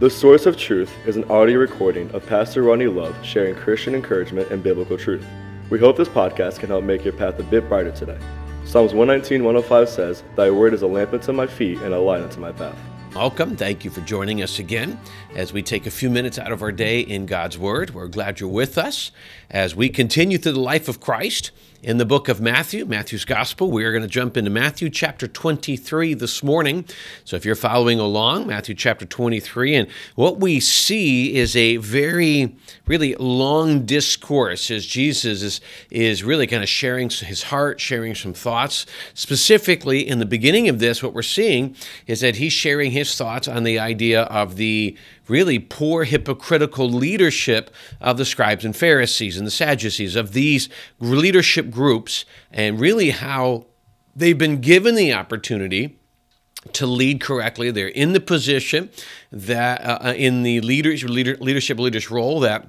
The Source of Truth is an audio recording of Pastor Ronnie Love sharing Christian encouragement and biblical truth. We hope this podcast can help make your path a bit brighter today. Psalms 119, 105 says, Thy word is a lamp unto my feet and a light unto my path. Welcome. Thank you for joining us again as we take a few minutes out of our day in God's Word. We're glad you're with us as we continue through the life of Christ in the book of Matthew, Matthew's Gospel. We are going to jump into Matthew chapter 23 this morning. So if you're following along, Matthew chapter 23, and what we see is a very, really long discourse as Jesus is, is really kind of sharing his heart, sharing some thoughts. Specifically, in the beginning of this, what we're seeing is that he's sharing his thoughts on the idea of the really poor, hypocritical leadership of the scribes and Pharisees and the Sadducees, of these leadership groups, and really how they've been given the opportunity to lead correctly. They're in the position that, uh, uh in the leaders, leader, leadership leaders role that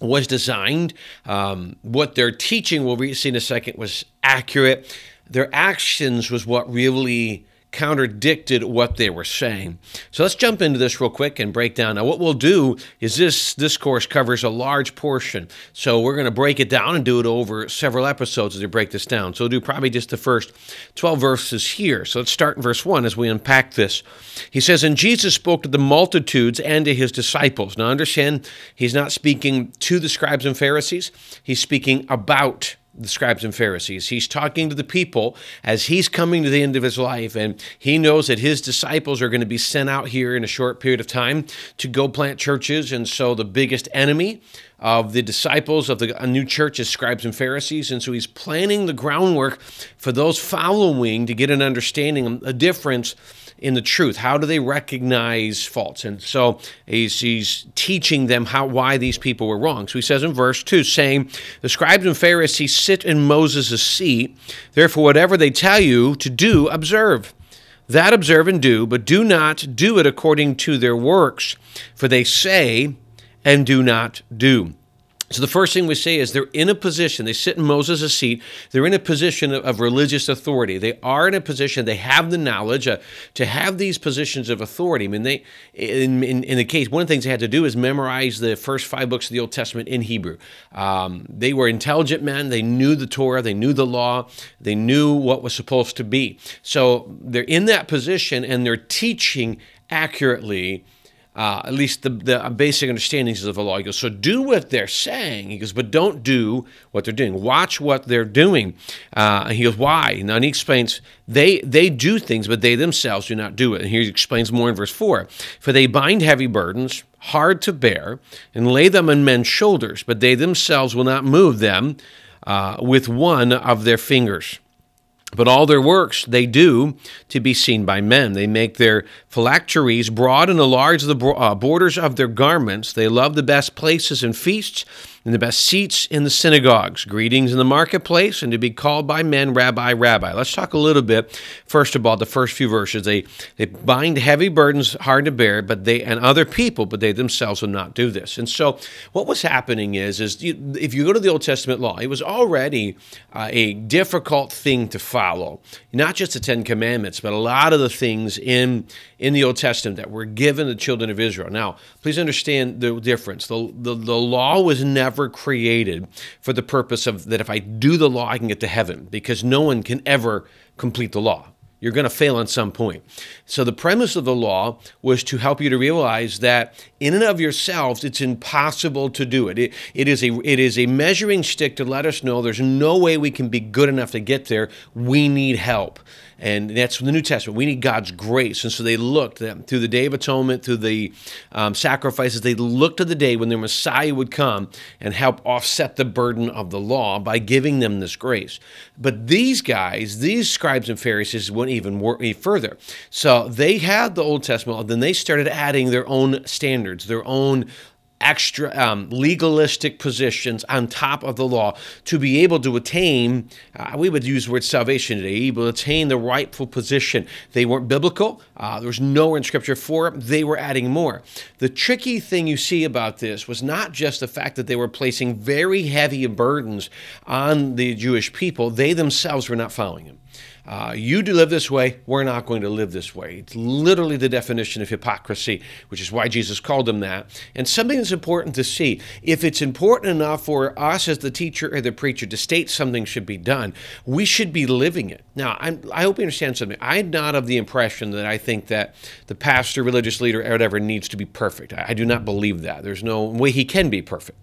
was designed. Um, what they're teaching, we'll see in a second, was accurate. Their actions was what really contradicted what they were saying. So let's jump into this real quick and break down. Now, what we'll do is this this course covers a large portion, so we're going to break it down and do it over several episodes as we break this down. So we'll do probably just the first 12 verses here. So let's start in verse 1 as we unpack this. He says, And Jesus spoke to the multitudes and to his disciples. Now, understand, he's not speaking to the scribes and Pharisees, he's speaking about the scribes and Pharisees. He's talking to the people as he's coming to the end of his life, and he knows that his disciples are going to be sent out here in a short period of time to go plant churches. And so the biggest enemy of the disciples of the new church as scribes and Pharisees. And so he's planning the groundwork for those following to get an understanding, a difference in the truth? How do they recognize faults? And so he's, he's teaching them how why these people were wrong. So he says in verse 2, saying, The scribes and Pharisees sit in Moses' seat, therefore, whatever they tell you to do, observe. That observe and do, but do not do it according to their works, for they say and do not do. So the first thing we say is they're in a position, they sit in Moses' seat, they're in a position of, of, religious authority. They are in a position, they have the knowledge uh, to have these positions of authority. I mean, they, in, in, in, the case, one of the things they had to do is memorize the first five books of the Old Testament in Hebrew. Um, they were intelligent men, they knew the Torah, they knew the law, they knew what was supposed to be. So they're in that position and they're teaching accurately uh, at least the, the basic understandings of the law. He goes, so do what they're saying. He goes, but don't do what they're doing. Watch what they're doing. Uh, he goes, why? And he explains, they, they do things, but they themselves do not do it. And he explains more in verse 4. For they bind heavy burdens, hard to bear, and lay them on men's shoulders, but they themselves will not move them uh, with one of their fingers. But all their works they do to be seen by men. They make their phylacteries broad and enlarge the uh, borders of their garments. They love the best places and feasts and the best seats in the synagogues, greetings in the marketplace, and to be called by men, Rabbi, Rabbi. Let's talk a little bit first about the first few verses. They they bind heavy burdens hard to bear, but they and other people, but they themselves will not do this. And so, what was happening is, is you, if you go to the Old Testament law, it was already uh, a difficult thing to follow. Not just the Ten Commandments, but a lot of the things in in the Old Testament that were given the children of Israel. Now, please understand the difference. The, the, the law was never created for the purpose of that if I do the law, I can get to heaven, because no one can ever complete the law. You're going to fail at some point. So, the premise of the law was to help you to realize that in and of yourselves, it's impossible to do it. it. It is a it is a measuring stick to let us know there's no way we can be good enough to get there. We need help. And that's from the New Testament. We need God's grace. And so they looked through the Day of Atonement, through the um, sacrifices, they looked to the day when their Messiah would come and help offset the burden of the law by giving them this grace. But these guys, these scribes and Pharisees, went even further. So they had the Old Testament, and then they started adding their own standards, their own extra um, legalistic positions on top of the law to be able to attain, uh, we would use the word salvation today, able to attain the rightful position. They weren't biblical. Uh, there was nowhere in Scripture for it. They were adding more. The tricky thing you see about this was not just the fact that they were placing very heavy burdens on the Jewish people, they themselves were not following him. Uh, you do live this way, we're not going to live this way. It's literally the definition of hypocrisy, which is why Jesus called them that. And something that's important to see if it's important enough for us as the teacher or the preacher to state something should be done, we should be living it. Now, I'm, i hope you understand something. I'm not of the impression that I think that the pastor, religious leader, or whatever needs to be perfect. I, I do not believe that. There's no way he can be perfect.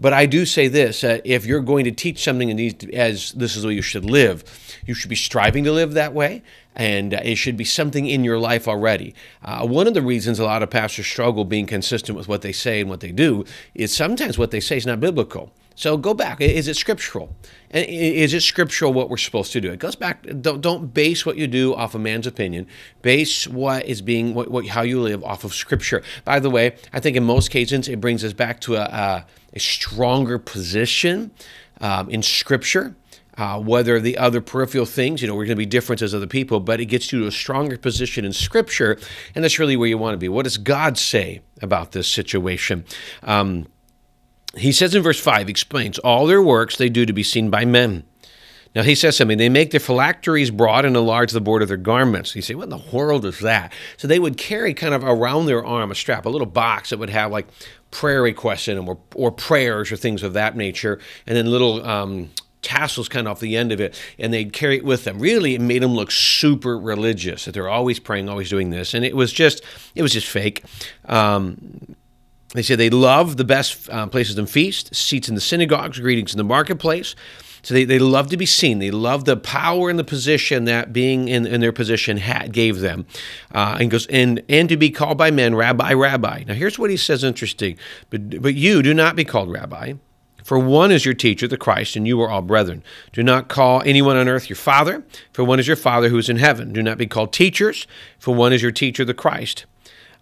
But I do say this: uh, if you're going to teach something as this is the way you should live, you should be striving to live that way, and uh, it should be something in your life already. Uh, one of the reasons a lot of pastors struggle being consistent with what they say and what they do is sometimes what they say is not biblical. So go back. Is it scriptural? Is it scriptural what we're supposed to do? It goes back. Don't, don't base what you do off a man's opinion. Base what is being what, what how you live off of scripture. By the way, I think in most cases it brings us back to a, a, a stronger position um, in scripture. Uh, whether the other peripheral things, you know, we're going to be different as other people, but it gets you to a stronger position in Scripture, and that's really where you want to be. What does God say about this situation? Um, he says in verse 5, explains all their works they do to be seen by men. Now he says something, they make their phylacteries broad and enlarge the border of their garments. You say, what in the world is that? So they would carry kind of around their arm a strap, a little box that would have like prayer requests in them or, or prayers or things of that nature, and then little um, tassels kind of off the end of it, and they'd carry it with them. Really, it made them look super religious, that they're always praying, always doing this. And it was just, it was just fake. Um, they say they love the best uh, places and feasts, seats in the synagogues, greetings in the marketplace. So they, they love to be seen. They love the power and the position that being in, in their position had, gave them. Uh, and goes and and to be called by men, Rabbi, Rabbi. Now here's what he says interesting. But but you do not be called Rabbi. For one is your teacher, the Christ, and you are all brethren. Do not call anyone on earth your father, for one is your Father who is in heaven. Do not be called teachers, for one is your teacher, the Christ.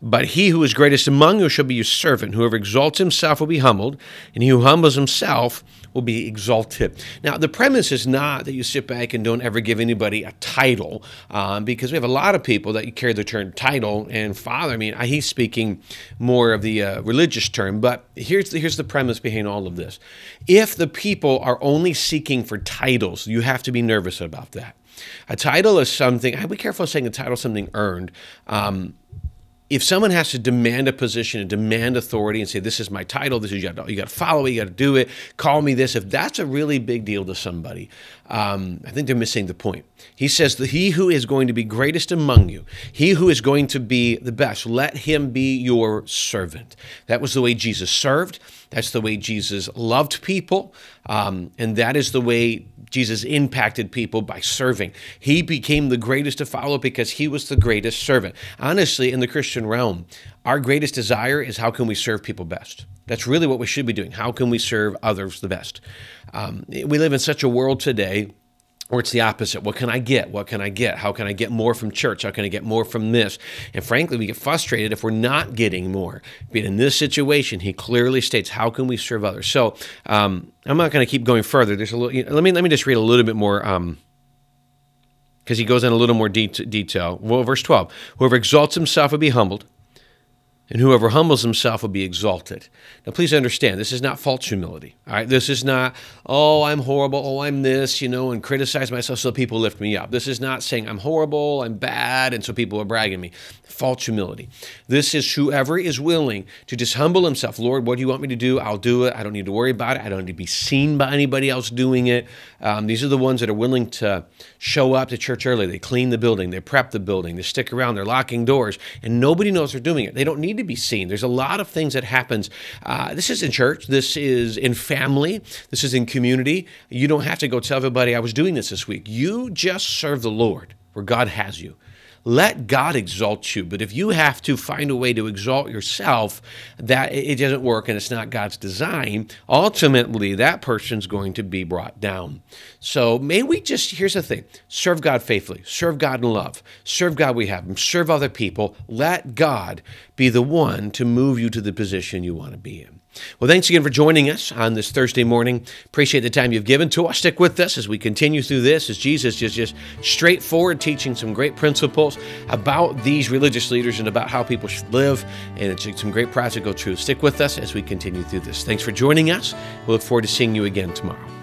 But he who is greatest among you shall be your servant. Whoever exalts himself will be humbled, and he who humbles himself will be exalted. Now, the premise is not that you sit back and don't ever give anybody a title, um, because we have a lot of people that carry the term title and father. I mean, he's speaking more of the uh, religious term, but here's the, here's the premise behind all of this. If the people are only seeking for titles, you have to be nervous about that. A title is something, I'd be careful saying a title is something earned. Um, if someone has to demand a position and demand authority and say, This is my title, this is you got, you got to follow it, you got to do it, call me this, if that's a really big deal to somebody, um, I think they're missing the point. He says that he who is going to be greatest among you, he who is going to be the best, let him be your servant. That was the way Jesus served. That's the way Jesus loved people. Um, and that is the way Jesus impacted people by serving. He became the greatest to follow because he was the greatest servant. Honestly, in the Christian realm, our greatest desire is how can we serve people best? That's really what we should be doing. How can we serve others the best? Um, we live in such a world today or it's the opposite. What can I get? What can I get? How can I get more from church? How can I get more from this? And frankly, we get frustrated if we're not getting more. But in this situation, he clearly states, "How can we serve others?" So um, I'm not going to keep going further. There's a little. You know, let me let me just read a little bit more. Um, because he goes in a little more de- detail. Well, verse 12 Whoever exalts himself will be humbled, and whoever humbles himself will be exalted. Now, please understand, this is not false humility. All right, this is not, oh, I'm horrible, oh, I'm this, you know, and criticize myself so people lift me up. This is not saying I'm horrible, I'm bad, and so people are bragging me. False humility. This is whoever is willing to just humble himself. Lord, what do you want me to do? I'll do it. I don't need to worry about it. I don't need to be seen by anybody else doing it. Um, these are the ones that are willing to show up to church early. They clean the building, they prep the building, they stick around, they're locking doors, and nobody knows they're doing it. They don't need to be seen. There's a lot of things that happens. Uh, this is in church. This is in family. This is in community. You don't have to go tell everybody I was doing this this week. You just serve the Lord where God has you. Let God exalt you. But if you have to find a way to exalt yourself, that it doesn't work and it's not God's design, ultimately that person's going to be brought down. So may we just, here's the thing serve God faithfully, serve God in love, serve God we have Him, serve other people. Let God be the one to move you to the position you want to be in. Well, thanks again for joining us on this Thursday morning. Appreciate the time you've given to us. Stick with us as we continue through this, as Jesus is just straightforward teaching some great principles about these religious leaders and about how people should live, and it's some great practical truths. Stick with us as we continue through this. Thanks for joining us. We look forward to seeing you again tomorrow.